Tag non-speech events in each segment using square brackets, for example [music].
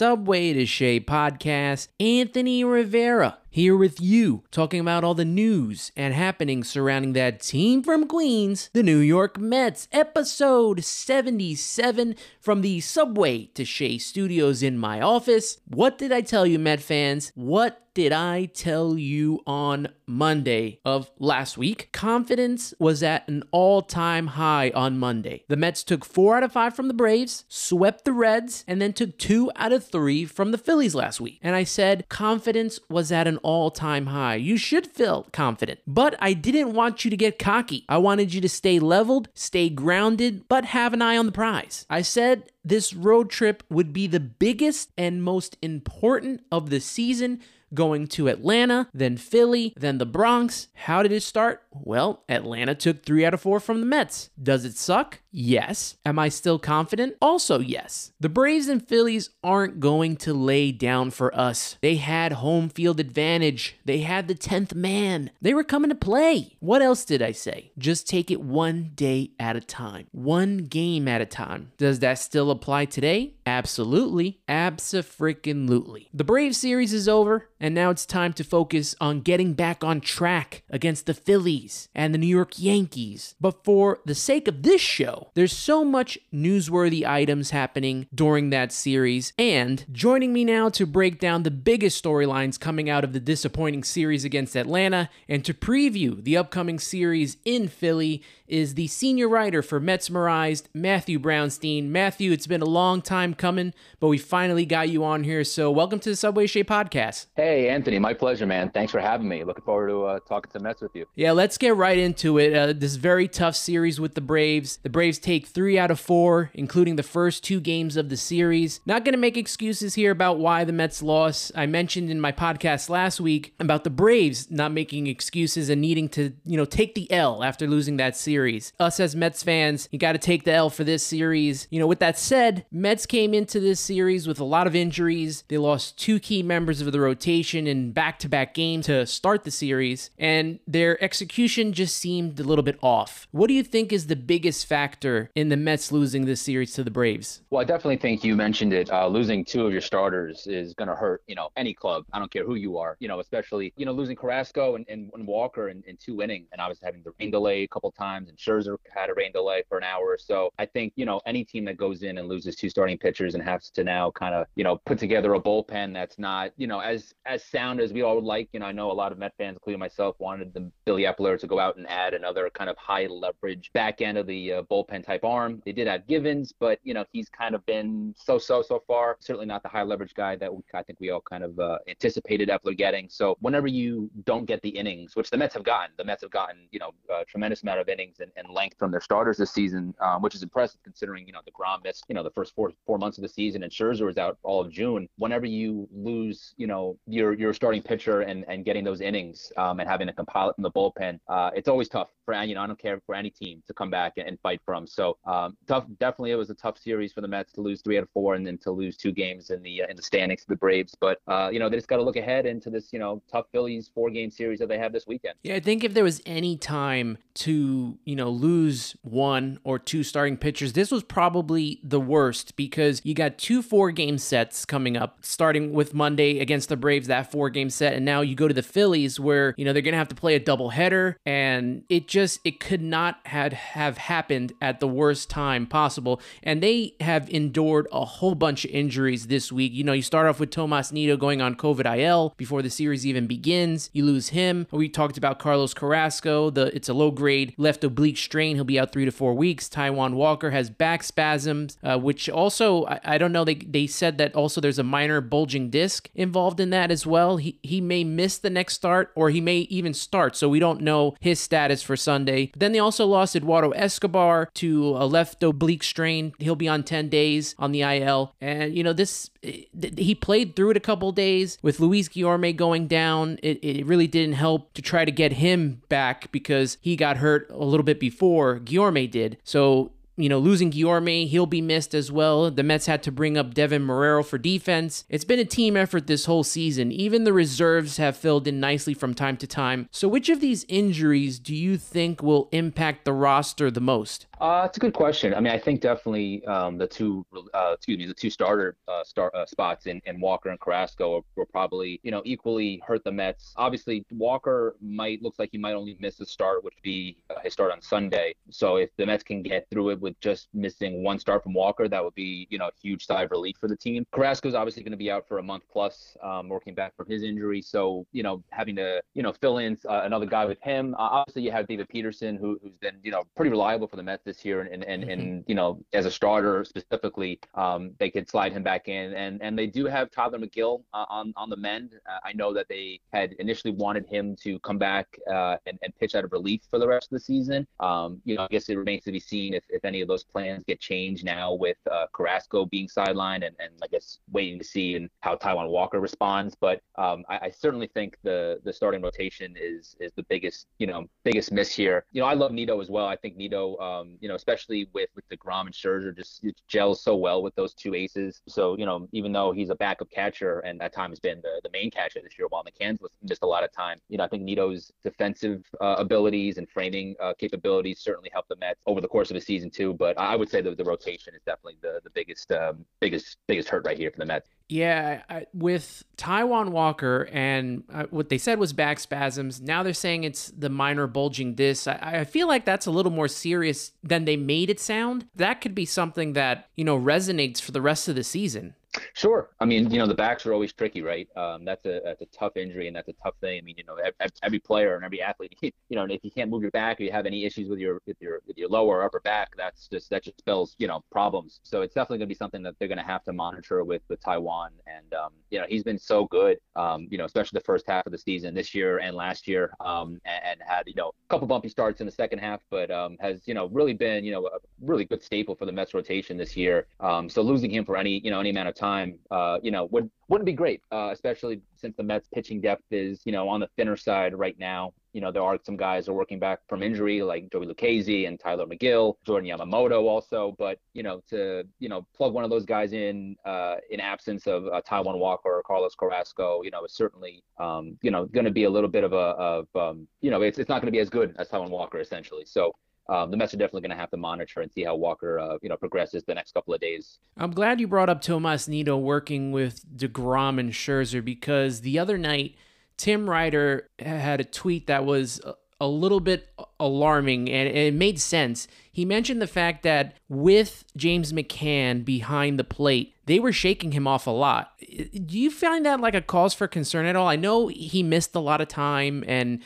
Subway to Shea podcast. Anthony Rivera here with you, talking about all the news and happenings surrounding that team from Queens, the New York Mets, episode 77 from the Subway to Shea studios in my office. What did I tell you, Met fans? What did I tell you on Monday of last week? Confidence was at an all time high on Monday. The Mets took four out of five from the Braves, swept the Reds, and then took two out of three from the Phillies last week. And I said confidence was at an all time high. You should feel confident. But I didn't want you to get cocky. I wanted you to stay leveled, stay grounded, but have an eye on the prize. I said this road trip would be the biggest and most important of the season going to Atlanta, then Philly, then the Bronx. How did it start? Well, Atlanta took three out of four from the Mets. Does it suck? Yes. Am I still confident? Also, yes. The Braves and Phillies aren't going to lay down for us. They had home field advantage. They had the 10th man. They were coming to play. What else did I say? Just take it one day at a time, one game at a time. Does that still apply today? Absolutely. Abso-freaking-lutely. The Brave series is over, and now it's time to focus on getting back on track against the Phillies and the New York Yankees. But for the sake of this show, there's so much newsworthy items happening during that series. And joining me now to break down the biggest storylines coming out of the disappointing series against Atlanta and to preview the upcoming series in Philly is the senior writer for Metsmerized, Matthew Brownstein. Matthew, it's been a long time coming, but we finally got you on here. So welcome to the Subway Shea podcast. Hey, Anthony, my pleasure, man. Thanks for having me. Looking forward to uh, talking to Mets with you. Yeah, let's get right into it. Uh, this very tough series with the Braves. The Braves take three out of four, including the first two games of the series. Not going to make excuses here about why the Mets lost. I mentioned in my podcast last week about the Braves not making excuses and needing to, you know, take the L after losing that series. Us as Mets fans, you got to take the L for this series. You know, with that said, Mets came into this series with a lot of injuries. They lost two key members of the rotation in back to back games to start the series, and their execution just seemed a little bit off. What do you think is the biggest factor in the Mets losing this series to the Braves? Well, I definitely think you mentioned it. Uh, losing two of your starters is going to hurt, you know, any club. I don't care who you are, you know, especially, you know, losing Carrasco and, and, and Walker in, in two innings and obviously having the rain delay a couple times and Scherzer had a rain delay for an hour or so. I think, you know, any team that goes in and loses two starting pitchers and has to now kind of, you know, put together a bullpen that's not, you know, as as sound as we all would like. You know, I know a lot of Met fans, including myself, wanted the Billy Eppler to go out and add another kind of high leverage back end of the uh, bullpen type arm. They did add Givens, but, you know, he's kind of been so so so far. Certainly not the high leverage guy that we, I think we all kind of uh, anticipated Eppler getting. So whenever you don't get the innings, which the Mets have gotten, the Mets have gotten, you know, a tremendous amount of innings and, and length from their starters this season, um, which is impressive considering you know deGrom missed you know the first four four months of the season and Scherzer was out all of June. Whenever you lose you know your your starting pitcher and and getting those innings um, and having to compile it from the bullpen, uh, it's always tough for you know I don't care for any team to come back and, and fight from. So um, tough, definitely it was a tough series for the Mets to lose three out of four and then to lose two games in the uh, in the standings to the Braves. But uh, you know they just got to look ahead into this you know tough Phillies four game series that they have this weekend. Yeah, I think if there was any time to you know lose one or two starting pitchers, this was probably the worst because you got two four game sets coming up, starting with Monday against the Braves, that four game set, and now you go to the Phillies where you know they're gonna have to play a double header, and it just it could not had have happened at the worst time possible, and they have endured a whole bunch of injuries this week. You know, you start off with Tomas Nido going on COVID IL before the series even begins. You lose him. We talked about Carlos Carrasco. The it's a low grade left oblique strain. He'll be out three to four weeks. Taijuan Walker has back spasms, uh, which also I, I, don't know. They they said that also there's a minor bulging disc involved in that. As well. He he may miss the next start or he may even start, so we don't know his status for Sunday. But then they also lost Eduardo Escobar to a left oblique strain. He'll be on 10 days on the IL. And, you know, this, he played through it a couple days with Luis Guillorme going down. It, it really didn't help to try to get him back because he got hurt a little bit before Guillorme did. So you know, losing Guillorme, he'll be missed as well. The Mets had to bring up Deven Marrero for defense. It's been a team effort this whole season. Even the reserves have filled in nicely from time to time. So, which of these injuries do you think will impact the roster the most? Uh, it's a good question. I mean, I think definitely um, the two, uh, excuse me, the two starter uh, uh, spots in, in Walker and Carrasco will probably, you know, equally hurt the Mets. Obviously, Walker might looks like he might only miss a start, which would be uh, his start on Sunday. So if the Mets can get through it with just missing one start from Walker, that would be, you know, a huge sigh of relief for the team. Carrasco's obviously going to be out for a month plus, um, working back from his injury. So, you know, having to, you know, fill in uh, another guy with him. obviously, you have David Peterson, who, who's been, you know, pretty reliable for the Mets this year, and and and, mm-hmm. you know as a starter specifically, um, they could slide him back in, and and they do have Tylor Megill uh, on on the mend. Uh, I know that they had initially wanted him to come back uh, and and pitch out of relief for the rest of the season. Um, you know, I guess it remains to be seen if, if any of those plans get changed now with uh, Carrasco being sidelined, and and I guess waiting to see and how Taijuan Walker responds. But um, I, I certainly think the the starting rotation is is the biggest you know biggest miss here. You know, I love Nido as well. I think Nido um, you know, especially with with deGrom and Scherzer, just gels so well with those two aces. So you know, even though he's a backup catcher and at times been the, the main catcher this year, while McCann's missed a lot of time, you know, I think Nido's defensive uh, abilities and framing uh, capabilities certainly helped the Mets over the course of the season too. But I would say that the rotation is definitely the the biggest um, biggest biggest hurt right here for the Mets. Yeah, I, with Taijuan Walker and uh, what they said was back spasms. Now they're saying it's the minor bulging disc. I, I, feel like that's a little more serious than they made it sound. That could be something that you know resonates for the rest of the season. Sure. I mean, you know, the backs are always tricky, right? Um, that's a that's a tough injury and that's a tough thing. I mean, you know, every player and every athlete, you know, if you can't move your back or you have any issues with your with your with your lower or upper back, that's just that just spells you know problems. So it's definitely going to be something that they're going to have to monitor with with Taijuan. And um, you know, he's been so good, um, you know, especially the first half of the season this year and last year, um, and, and had you know a couple bumpy starts in the second half, but um, has you know really been you know a really good staple for the Mets rotation this year. Um, so losing him for any you know any amount of time, uh, you know, would wouldn't be great, uh, especially since the Mets pitching depth is you know on the thinner side right now. You know, there are some guys who are working back from injury like Joey Lucchesi and Tylor Megill, Jordan Yamamoto also. But you know, to you know plug one of those guys in uh, in absence of uh, Taijuan Walker or Carlos Carrasco, you know, is certainly um, you know going to be a little bit of a of um, you know it's it's not going to be as good as Taijuan Walker essentially. So um, the Mets are definitely going to have to monitor and see how Walker, uh, you know, progresses the next couple of days. I'm glad you brought up Tomas Nido working with Degrom and Scherzer because the other night Tim Ryder had a tweet that was a little bit alarming and it made sense. He mentioned the fact that with James McCann behind the plate, they were shaking him off a lot. Do you find that like a cause for concern at all? I know he missed a lot of time and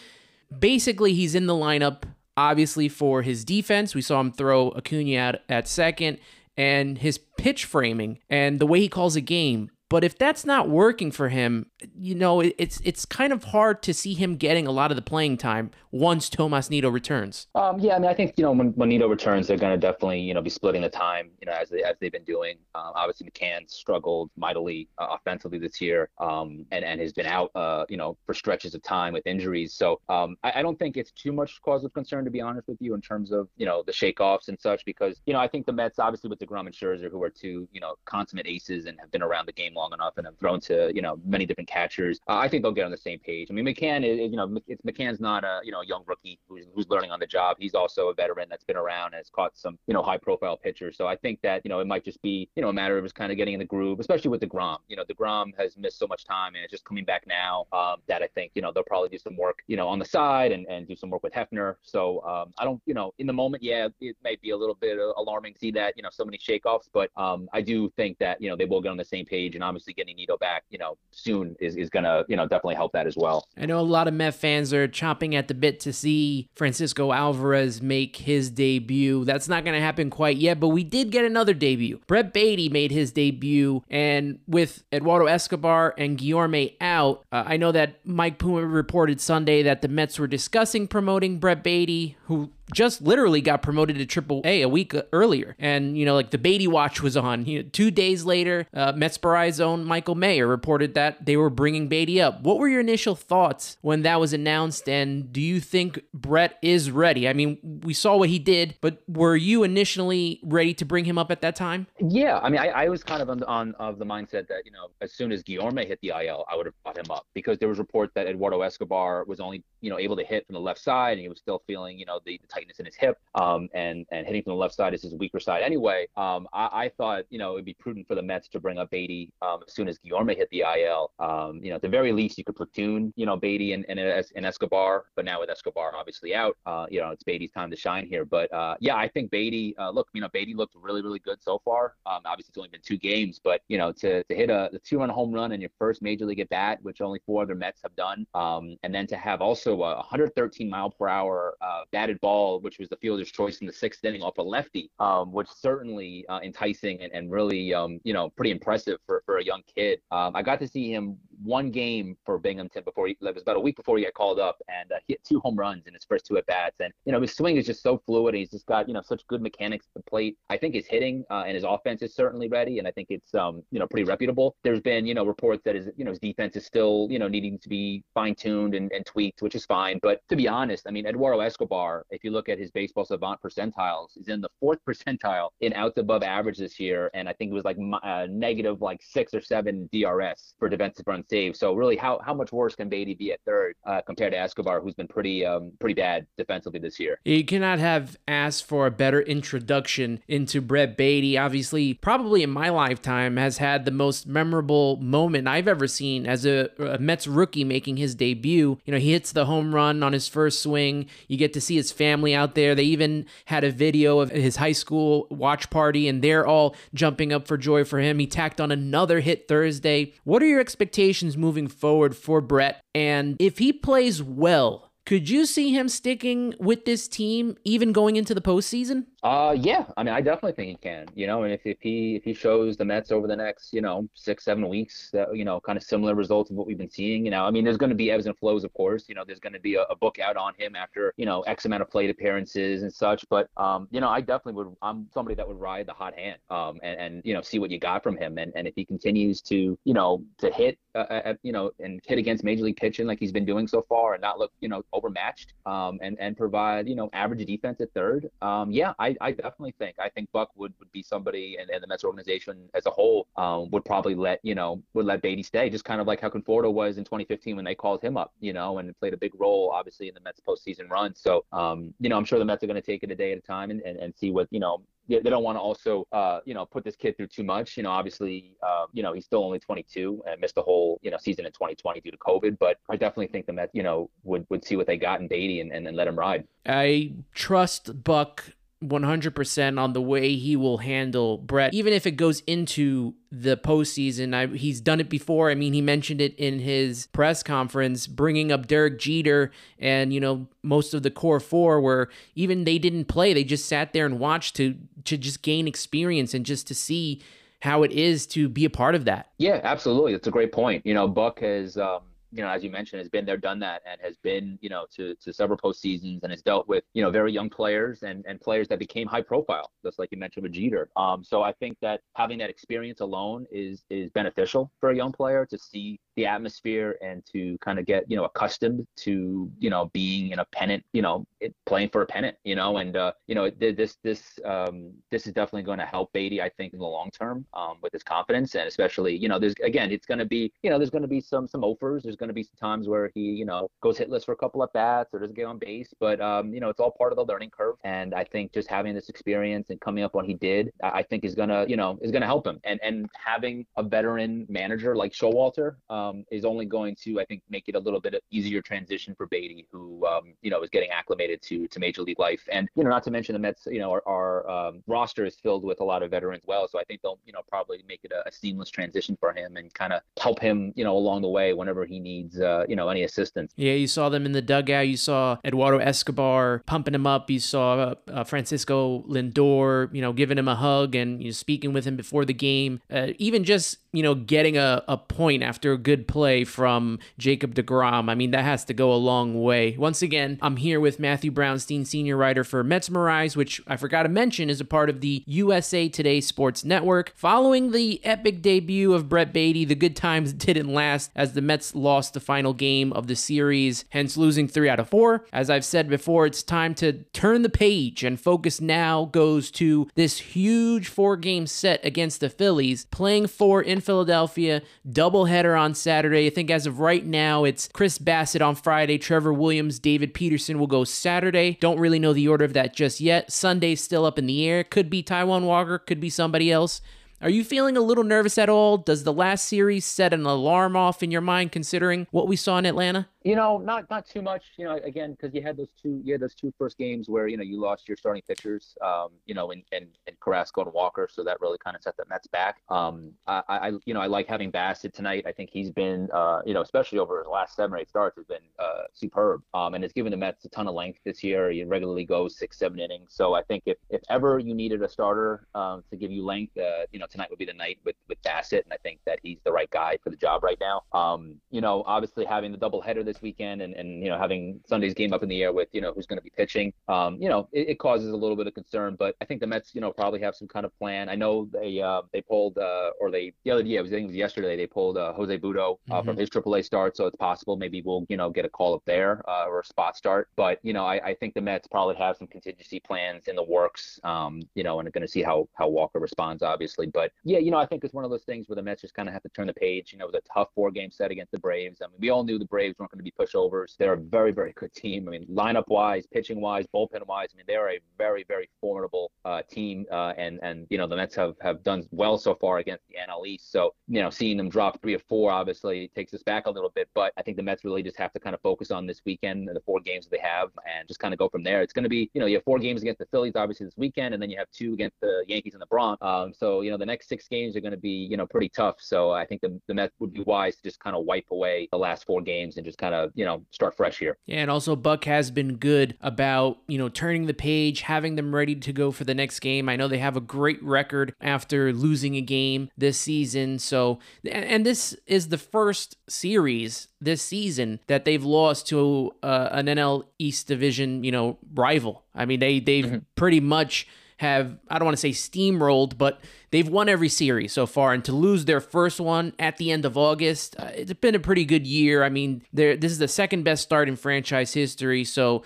basically he's in the lineup obviously for his defense. We saw him throw Acuna out at second and his pitch framing and the way he calls a game. But if that's not working for him, you know, it's it's kind of hard to see him getting a lot of the playing time once Tomas Nido returns. Um, yeah, I mean, I think you know when, when Nido returns, they're going to definitely you know be splitting the time, you know, as they as they've been doing. Um, obviously, McCann struggled mightily uh, offensively this year, um, and and has been out, uh, you know, for stretches of time with injuries. So um, I, I don't think it's too much cause of concern to be honest with you in terms of you know the shakeoffs and such, because you know I think the Mets obviously with deGrom and Scherzer, who are two you know consummate aces and have been around the game long enough and have thrown to you know many different catchers. Uh, I think they'll get on the same page. I mean, McCann is you know it's McCann's not a you know young rookie who's, who's learning on the job. He's also a veteran that's been around and has caught some you know high profile pitchers. So I think that you know it might just be you know a matter of just kind of getting in the groove, especially with deGrom. You know, deGrom has missed so much time and it's just coming back now um, that I think you know they'll probably do some work you know on the side and, and do some work with Hefner. So um, I don't you know in the moment, yeah, it may be a little bit alarming to see that you know so many shakeoffs, but um, I do think that you know they will get on the same page and obviously getting Nido back, you know, soon is, is gonna, you know, definitely help that as well. I know a lot of Met fans are chomping at the bit to see Francisco Alvarez make his debut. That's not gonna happen quite yet, but we did get another debut. Brett Baty made his debut, and with Eduardo Escobar and Guillorme out, uh, I know that Mike Puma reported Sunday that the Mets were discussing promoting Brett Baty, who just literally got promoted to Triple A a week earlier, and you know, like the Baty watch was on. You know, two days later, uh, Mets own Michael Mayer reported that they were bringing Baty up. What were your initial thoughts when that was announced, and do you think Brett is ready? I mean, we saw what he did, but were you initially ready to bring him up at that time? Yeah, I mean, I, I was kind of on, on of the mindset that you know, as soon as Guillorme hit the IL, I would have brought him up because there was reports that Eduardo Escobar was only you know able to hit from the left side, and he was still feeling you know the, the tightness in his hip, um, and and hitting from the left side is his weaker side anyway. Um, I, I, thought you know it'd be prudent for the Mets to bring up Baty um, as soon as Guillorme hit the IL. Um, you know, at the very least, you could platoon you know Baty and, and, and Escobar, but now with Escobar obviously out, uh, you know it's Baty's time to shine here. But uh, yeah, I think Baty. Uh, look, you know, Baty looked really really good so far. Um, obviously, it's only been two games, but you know, to to hit a the two run home run in your first major league at bat, which only four other Mets have done, um, and then to have also a 113 mile per hour uh, batted ball, which was the fielder's choice in the sixth inning off a lefty, um, which certainly uh, enticing and, and really, um, you know, pretty impressive for, for a young kid. Um, I got to see him one game for Binghamton before he, it was about a week before he got called up and uh, he hit two home runs in his first two at bats. And, you know, his swing is just so fluid. and He's just got, you know, such good mechanics at the plate. I think his hitting uh, and his offense is certainly ready. And I think it's, um, you know, pretty reputable. There's been, you know, reports that his, you know, his defense is still, you know, needing to be fine tuned and, and tweaked, which is fine. But to be honest, I mean, Eduardo Escobar, if you look at his baseball savant percentiles, is in the fourth [laughs] percentile in outs above average this year. And I think it was like uh, negative like six or seven DRS for defensive run save. So really, how, how much worse can Baty be at third uh, compared to Escobar, who's been pretty um, pretty bad defensively this year? You cannot have asked for a better introduction into Brett Baty. Obviously, probably in my lifetime, has had the most memorable moment I've ever seen as a, a Mets rookie making his debut. You know, he hits the home run on his first swing. You get to see his family out there. They even had a video of his high school watch party, and they're all jumping up for joy for him. He tacked on another hit Thursday. What are your expectations moving forward for Brett? And if he plays well, could you see him sticking with this team even going into the postseason? Uh, yeah. I mean, I definitely think he can. You know, and if, if he if he shows the Mets over the next you know six seven weeks that you know kind of similar results of what we've been seeing, you know, I mean, there's going to be ebbs and flows, of course. You know, there's going to be a, a, book out on him after you know X amount of plate appearances and such. But um, you know, I definitely would. I'm somebody that would ride the hot hand. Um, and and you know see what you got from him. And and if he continues to you know to hit uh, at, you know and hit against major league pitching like he's been doing so far and not look you know overmatched um and and provide you know average defense at third um yeah I I, definitely think. I think Buck would, would be somebody, and, and the Mets organization as a whole um, would probably let you know would let Baty stay, just kind of like how Conforto was in 2015 when they called him up, you know, and played a big role obviously in the Mets postseason run. So um, you know, I'm sure the Mets are going to take it a day at a time and, and, and see what you know they don't want to also, uh, you know, put this kid through too much. You know, obviously, uh, you know, he's still only 22 and missed the whole, you know, season in 2020 due to COVID. But I definitely think the Mets, you know, would would see what they got in Baty and, and then let him ride. I trust Buck 100% on the way he will handle Brett, even if it goes into the postseason. I, he's done it before. I mean, he mentioned it in his press conference, bringing up Derek Jeter and, you know, most of the core four where even they didn't play. They just sat there and watched to, to just gain experience and just to see how it is to be a part of that. Yeah, absolutely. That's a great point. You know, Buck has, um, you know, as you mentioned, has been there, done that, and has been, you know, to, to several postseasons and has dealt with, you know, very young players and, and players that became high profile, just like you mentioned with Jeter. Um, so I think that having that experience alone is is beneficial for a young player to see the atmosphere and to kind of get, you know, accustomed to, you know, being in a pennant, you know, playing for a pennant, you know, and uh, you know, this this um, this is definitely going to help Baty, I think, in the long term um, with his confidence and especially, you know, there's again, it's going to be, you know, there's going to be some some offers, there's going to be some times where he, you know, goes hitless for a couple of bats or doesn't get on base, but um, you know, it's all part of the learning curve. And I think just having this experience and coming up when he did, I think is gonna, you know, is gonna help him. And and having a veteran manager like Showalter um, is only going to, I think, make it a little bit easier transition for Baty, who um, you know is getting acclimated to to major league life. And you know, not to mention the Mets, you know, our, our um, roster is filled with a lot of veterans well. So I think they'll, you know, probably make it a, a seamless transition for him and kind of help him, you know, along the way whenever he needs, uh, you know, any assistance. Yeah, you saw them in the dugout. You saw Eduardo Escobar pumping him up. You saw uh, Francisco Lindor, you know, giving him a hug and you know, speaking with him before the game. Uh, even just you know, getting a, a point after a good play from Jacob DeGrom. I mean, that has to go a long way. Once again, I'm here with Matthew Brownstein, senior writer for Metsmerize, which I forgot to mention is a part of the USA Today Sports Network. Following the epic debut of Brett Baty, the good times [laughs] didn't last as the Mets lost the final game of the series, hence losing three out of four. As I've said before, it's time to turn the page and focus now goes to this huge four game set against the Phillies, playing four in Philadelphia. Doubleheader on Saturday. I think as of right now, it's Chris Bassitt on Friday, Trevor Williams, David Peterson will go Saturday. Don't really know the order of that just yet. Sunday's still up in the air. Could be Taijuan Walker, could be somebody else. Are you feeling a little nervous at all? Does the last series set an alarm off in your mind considering what we saw in Atlanta? You know, not not too much. You know, again, because you had those two, you had those two first games where you know you lost your starting pitchers, um, you know, in, in, in Carrasco and Walker, so that really kind of set the Mets back. Um, I, I, you know, I like having Bassitt tonight. I think he's been, uh, you know, especially over his last seven or eight starts, has been uh, superb, um, and it's given the Mets a ton of length this year. He regularly goes six, seven innings, so I think if if ever you needed a starter um, to give you length, uh, you know, tonight would be the night with with Bassitt, and I think that he's the right guy for the job right now. Um, you know, obviously having the doubleheader this weekend and, and you know having Sunday's game up in the air with you know who's going to be pitching, um, you know it, it, causes a little bit of concern. But I think the Mets you know probably have some kind of plan. I know they uh, they pulled uh, or they the other day I was I think it was yesterday they pulled uh, Jose Butto uh, mm-hmm. from his AAA start, so it's possible maybe we'll you know get a call up there uh, or a spot start. But you know I, I think the Mets probably have some contingency plans in the works. Um, you know and are going to see how how Walker responds obviously. But yeah you know I think it's one of those things where the Mets just kind of have to turn the page. You know it was a tough four game set against the Braves. I mean we all knew the Braves weren't going to be pushovers they're a very, very good team. I mean, lineup wise, pitching wise, bullpen wise, I mean, they're a very, very formidable uh, team. Uh, and, and, you know, the Mets have, have done well so far against the NL East. So, you know, seeing them drop three or four obviously takes us back a little bit. But I think the Mets really just have to kind of focus on this weekend, and the four games that they have, and just kind of go from there. It's going to be, you know, you have four games against the Phillies, obviously, this weekend, and then you have two against the Yankees and the Bronx. Um, so, you know, the next six games are going to be, you know, pretty tough. So I think the, the Mets would be wise to just kind of wipe away the last four games and just kind of, you know, start fresh here. Yeah, and also Buck has been good about, you know, turning the page, having them ready to go for the next game. I know they have a great record after losing a game this season. So, and this is the first series this season that they've lost to uh, an NL East division, you know, rival. I mean, they they've mm-hmm. pretty much have, I don't want to say steamrolled, but they've won every series so far. And to lose their first one at the end of August, uh, it's been a pretty good year. I mean, this is the second best start in franchise history. So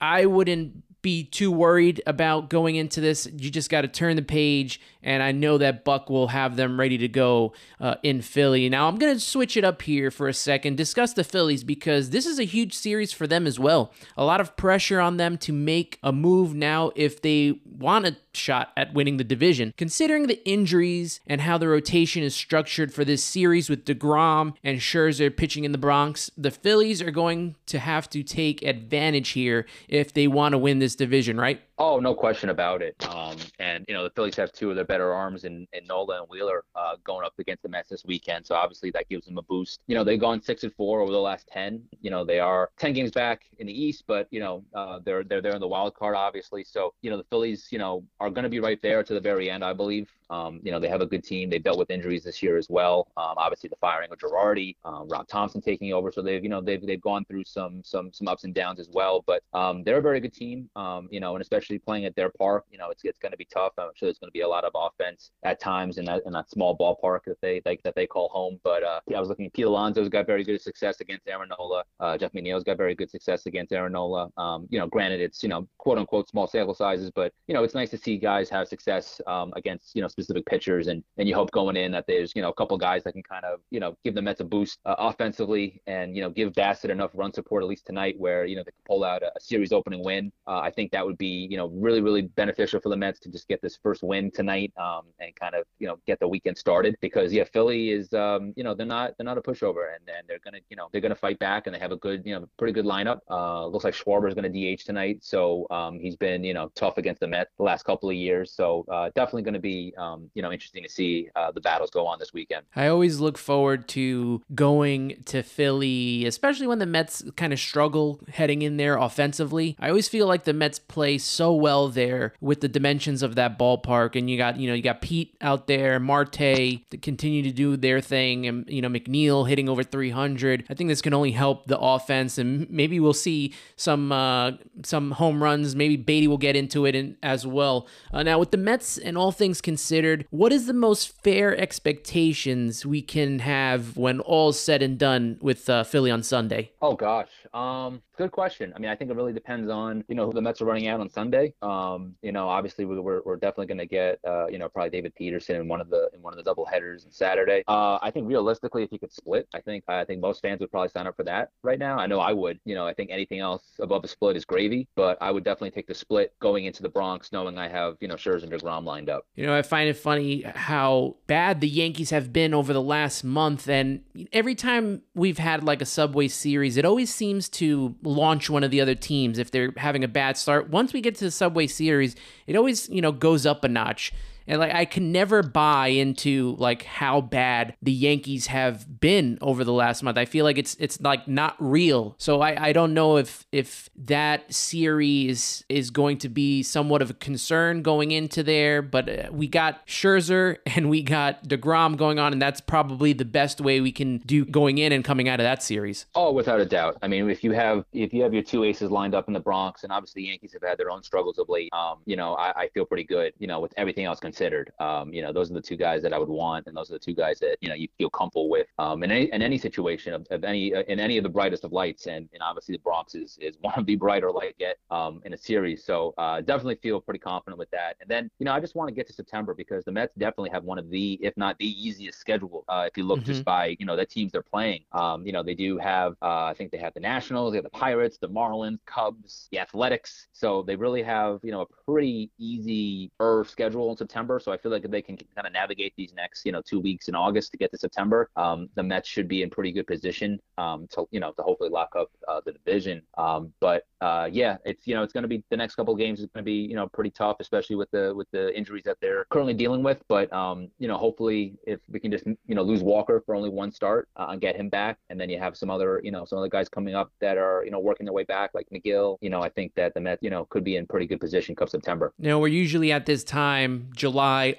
I wouldn't be too worried about going into this. You just got to turn the page, and I know that Buck will have them ready to go uh, in Philly. Now, I'm going to switch it up here for a second, discuss the Phillies, because this is a huge series for them as well. A lot of pressure on them to make a move now if they want a shot at winning the division. Considering the injuries and how the rotation is structured for this series with DeGrom and Scherzer pitching in the Bronx, the Phillies are going to have to take advantage here if they want to win this division, right? Oh, no question about it. Um, and you know the Phillies have two of their better arms in, in Nola and Wheeler uh, going up against the Mets this weekend. So obviously that gives them a boost. You know they've gone six and four over the last ten. You know they are ten games back in the East, but you know uh, they're they're there in the wild card obviously. So you know the Phillies you know are going to be right there to the very end, I believe. Um, you know they have a good team. They dealt with injuries this year as well. Um, obviously the firing of Girardi, um, Rob Thompson taking over. So they've you know they've they've gone through some some some ups and downs as well. But um, they're a very good team. Um, you know and especially playing at their park. You know, it's it's going to be tough. I'm sure there's going to be a lot of offense at times in that in that small ballpark that they like that they call home. But uh, yeah, I was looking Pete Alonso's got very good success against Aaron Nola. Uh, Jeff McNeil's got very good success against Aaron Nola. Um, you know, granted it's you know quote unquote small sample sizes, but you know it's nice to see guys have success against you know specific pitchers, and and you hope going in that there's you know a couple guys that can kind of you know give the Mets a boost uh, offensively, and you know give Bassitt enough run support at least tonight, where you know they can pull out a, a series opening win. Uh, I think that would be you know really really beneficial for the Mets to just get this first win tonight um, and kind of you know get the weekend started because yeah Philly is um, you know they're not they're not a pushover and, and they're gonna you know they're gonna fight back and they have a good you know pretty good lineup. Uh, looks like Schwarber is gonna DH tonight, so um, he's been you know tough against the Mets the last couple of years. So uh, definitely gonna be um, you know interesting to see uh, the battles go on this weekend. I always look forward to going to Philly, especially when the Mets kind of struggle heading in there offensively. I always feel like the Mets play so well there with the dimensions of that ballpark, and you got you know you got Pete out there, Marte to continue to do their thing, and you know McNeil hitting over 300. I think this can only help the offense, and maybe we'll see some uh, some home runs. Maybe Baty will get into it in, as well. Uh, now with the Mets and all things considered, what is the most fair expectations we can have when all's said and done with uh, Philly on Sunday? Oh gosh, um, good question. I mean, I think it really depends on you know who the Mets are running out on Sunday. Um, you know, obviously we're we're definitely going to get uh, you know probably David Peterson in one of the in one of the double headers on Saturday. Uh, I think realistically, if you could split, I think I think most fans would probably sign up for that right now. I know I would. You know, I think anything else above a split is gravy, but I would definitely take the split going into the Bronx, knowing I have you know Scherzer and Degrom lined up. You know, I find it funny how bad the Yankees have been over the last month, and every time we've had like a Subway Series, it always seems to launch one of the other teams if they're having a bad start. Once we get to the Subway Series, it always, you know, goes up a notch. And like I can never buy into like how bad the Yankees have been over the last month. I feel like it's it's like not real. So I, I don't know if if that series is going to be somewhat of a concern going into there. But uh, we got Scherzer [laughs] and we got Degrom going on, and that's probably the best way we can do going in and coming out of that series. Oh, without a doubt. I mean, if you have if you have your two aces lined up in the Bronx, and obviously the Yankees have had their own struggles of late. Um, you know, I, I feel pretty good. You know, with everything else considered considered. Um, you know, those are the two guys that I would want, and those are the two guys that you know you feel comfortable with um, in any in any situation of, of any uh, in any of the brightest of lights. And, and obviously the Bronx is is [laughs] one of the brighter light yet um, in a series. So uh, definitely feel pretty confident with that. And then you know I just want to get to September because the Mets definitely have one of the if not the easiest schedule uh, if you look mm-hmm. just by you know the teams they're playing. Um, you know they do have uh, I think they have the Nationals, they have the Pirates, the Marlins, Cubs, the Athletics. So they really have you know a pretty easy earth schedule in September. So I feel like if they can kind of navigate these next, you know, two weeks in August to get to September, um, the Mets should be in pretty good position um, to, you know, to hopefully lock up uh, the division. Um, but uh, yeah, it's you know, it's going to be the next couple of games is going to be you know pretty tough, especially with the with the injuries that they're currently dealing with. But um, you know, hopefully if we can just you know lose Walker for only one start uh, and get him back, and then you have some other you know some other guys coming up that are you know working their way back like Megill. You know, I think that the Mets you know could be in pretty good position come September. Know, we're usually at this time, July,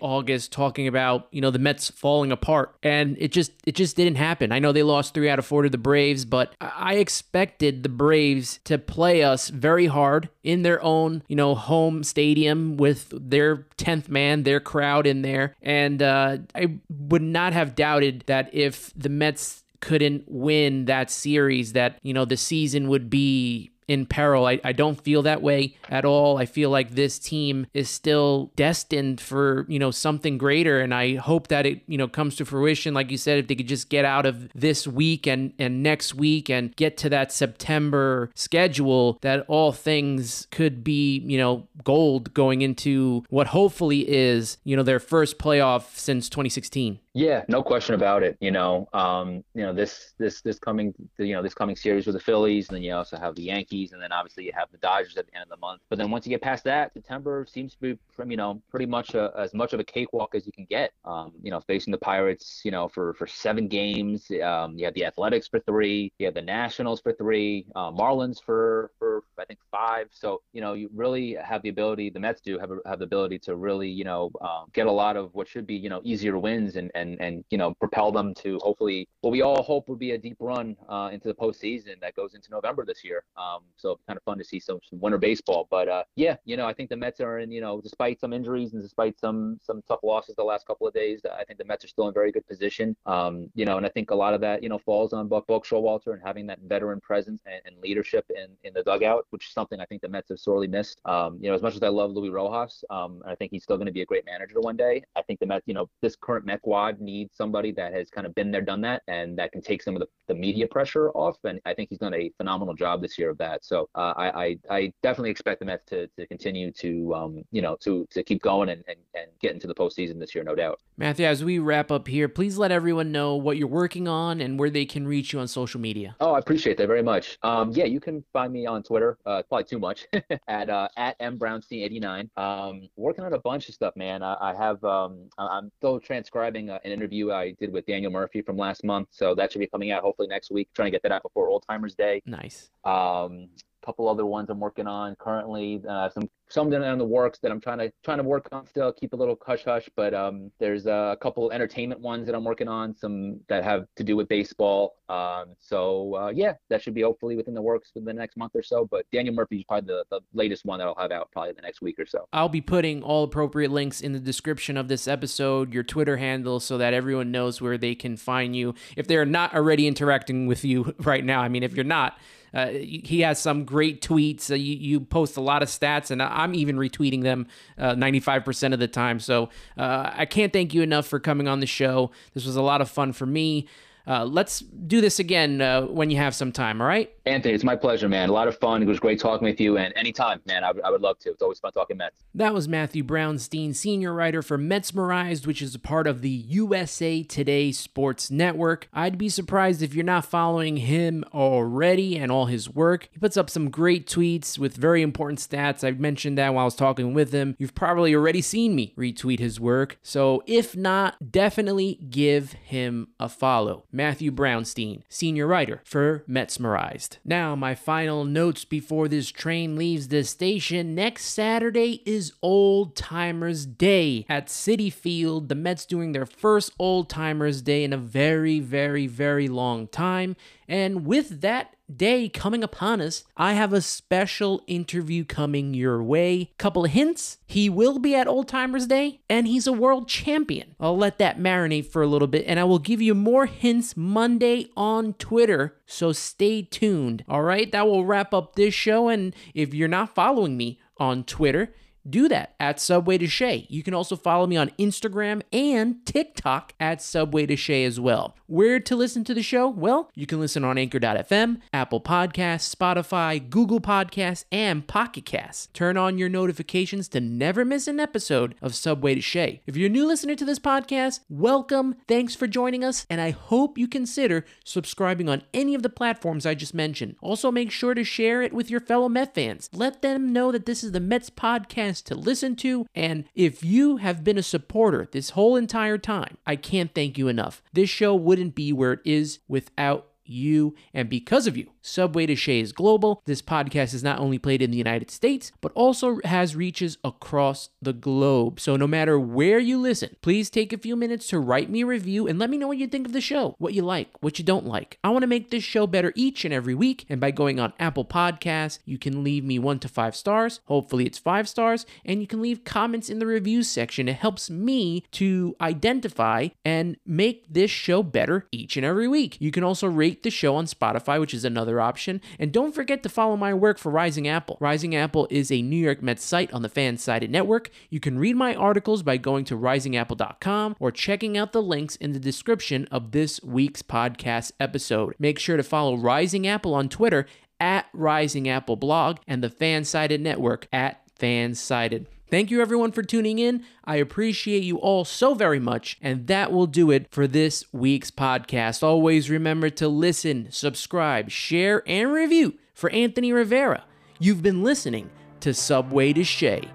August, talking about you know the Mets falling apart, and it just it just didn't happen. I know they lost three out of four to the Braves, but I expected the Braves to play us very hard in their own you know home stadium with their 10th man, their crowd in there, and uh, I would not have doubted that if the Mets couldn't win that series that you know the season would be in peril. I, I don't feel that way at all. I feel like this team is still destined for, you know, something greater. And I hope that it, you know, comes to fruition. Like you said, if they could just get out of this week and, and next week and get to that September schedule, that all things could be, you know, gold going into what hopefully is, you know, their first playoff since 2016. Yeah, no question about it. You know, um, you know this this this coming you know this coming series with the Phillies, and then you also have the Yankees, and then obviously you have the Dodgers at the end of the month. But then once you get past that, September seems to be you know pretty much a, as much of a cakewalk as you can get. Um, you know, facing the Pirates, you know, for for seven games. Um, you have the Athletics for three. You have the Nationals for three. Uh, Marlins for for I think five. So you know you really have the ability. The Mets do have have the ability to really you know um, get a lot of what should be you know easier wins and and and you know propel them to hopefully what we all hope would be a deep run uh, into the postseason that goes into November this year. Um, so kind of fun to see some, some winter baseball. But uh, yeah, you know I think the Mets are in you know despite some injuries and despite some some tough losses the last couple of days, I think the Mets are still in very good position. Um, you know, and I think a lot of that you know falls on Buck Buck Showalter and having that veteran presence and, and leadership in in the dugout. Which is something I think the Mets have sorely missed. Um, you know, as much as I love Luis Rojas, um, I think he's still going to be a great manager one day. I think the Mets, you know, this current Met quad needs somebody that has kind of been there, done that, and that can take some of the, the media pressure off. And I think he's done a phenomenal job this year of that. So uh, I, I, I definitely expect the Mets to, to continue to um, you know to to keep going and, and, and get into the postseason this year, no doubt. Matthew, as we wrap up here, please let everyone know what you're working on and where they can reach you on social media. Oh, I appreciate that very much. Um, yeah, you can find me on Twitter. Uh, probably too much [laughs] at uh, at mbrownstein89. Um, working on a bunch of stuff, man. I, I have um, I'm still transcribing uh, an interview I did with Daniel Murphy from last month, so that should be coming out hopefully next week. Trying to get that out before Old Timers Day. Nice. Um, couple other ones I'm working on currently. Uh, some some in the works that I'm trying to trying to work on still. Keep a little hush hush, but um, there's a couple entertainment ones that I'm working on. Some that have to do with baseball. Um, so uh, yeah, that should be hopefully within the works within the next month or so. But Daniel Murphy is probably the, the latest one that I'll have out probably the next week or so. I'll be putting all appropriate links in the description of this episode, your Twitter handle, so that everyone knows where they can find you if they're not already interacting with you [laughs] right now. I mean, if you're not uh, he has some great tweets. Uh, you, you, post a lot of stats, and I'm even retweeting them uh, 95% of the time. So uh, I can't thank you enough for coming on the show. This was a lot of fun for me. Uh, let's do this again uh, when you have some time, all right? Anthony, it's my pleasure, man. A lot of fun. It was great talking with you. And anytime, man, I, w- I would love to. It's always fun talking Mets. That was Matthew Brownstein, senior writer for Metsmerized, which is a part of the USA Today Sports Network. I'd be surprised if you're not following him already and all his work. He puts up some great tweets with very important stats. I mentioned that while I was talking with him. You've probably already seen me retweet his work. So if not, definitely give him a follow. Matthew Brownstein, senior writer for Metsmerized. Now, my final notes before this train leaves the station. Next Saturday is Old Timers Day at Citi Field. The Mets doing their first Old Timers Day in a very, very, very long time. And with that day coming upon us, I have a special interview coming your way. Couple of hints he will be at Old Timers Day, and he's a world champion. I'll let that marinate for a little bit, and I will give you more hints Monday on Twitter, so stay tuned. All right, that will wrap up this show. And if you're not following me on Twitter, do that at Subway to Shea. You can also follow me on Instagram and TikTok at Subway to Shea as well. Where to listen to the show? Well, you can listen on Anchor.fm, Apple Podcasts, Spotify, Google Podcasts, and Pocket Casts. Turn on your notifications to never miss an episode of Subway to Shea. If you're a new listener to this podcast, welcome. Thanks for joining us, and I hope you consider subscribing on any of the platforms I just mentioned. Also, make sure to share it with your fellow Met fans. Let them know that this is the Mets podcast to listen to. And if you have been a supporter this whole entire time, I can't thank you enough. This show wouldn't be where it is without you and because of you. Subway to Shea is global. This podcast is not only played in the United States, but also has reaches across the globe. So no matter where you listen, please take a few minutes to write me a review and let me know what you think of the show, what you like, what you don't like. I want to make this show better each and every week, and by going on Apple Podcasts, you can leave me one to five stars. Hopefully, it's five stars, and you can leave comments in the reviews section. It helps me to identify and make this show better each and every week. You can also rate the show on Spotify, which is another option. And don't forget to follow my work for Rising Apple. Rising Apple is a New York Mets site on the Fansided Network. You can read my articles by going to risingapple.com or checking out the links in the description of this week's podcast episode. Make sure to follow Rising Apple on Twitter at Rising Apple Blog and the Fansided Network at Fansided. Thank you everyone for tuning in. I appreciate you all so very much. And that will do it for this week's podcast. Always remember to listen, subscribe, share, and review for Anthony Rivera. You've been listening to Subway to Shea.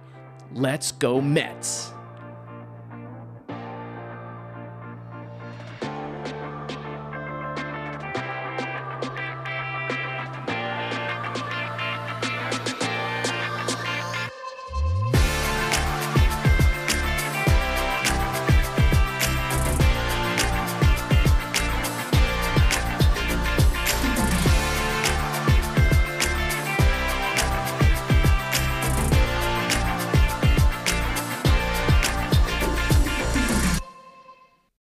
Let's go, Mets.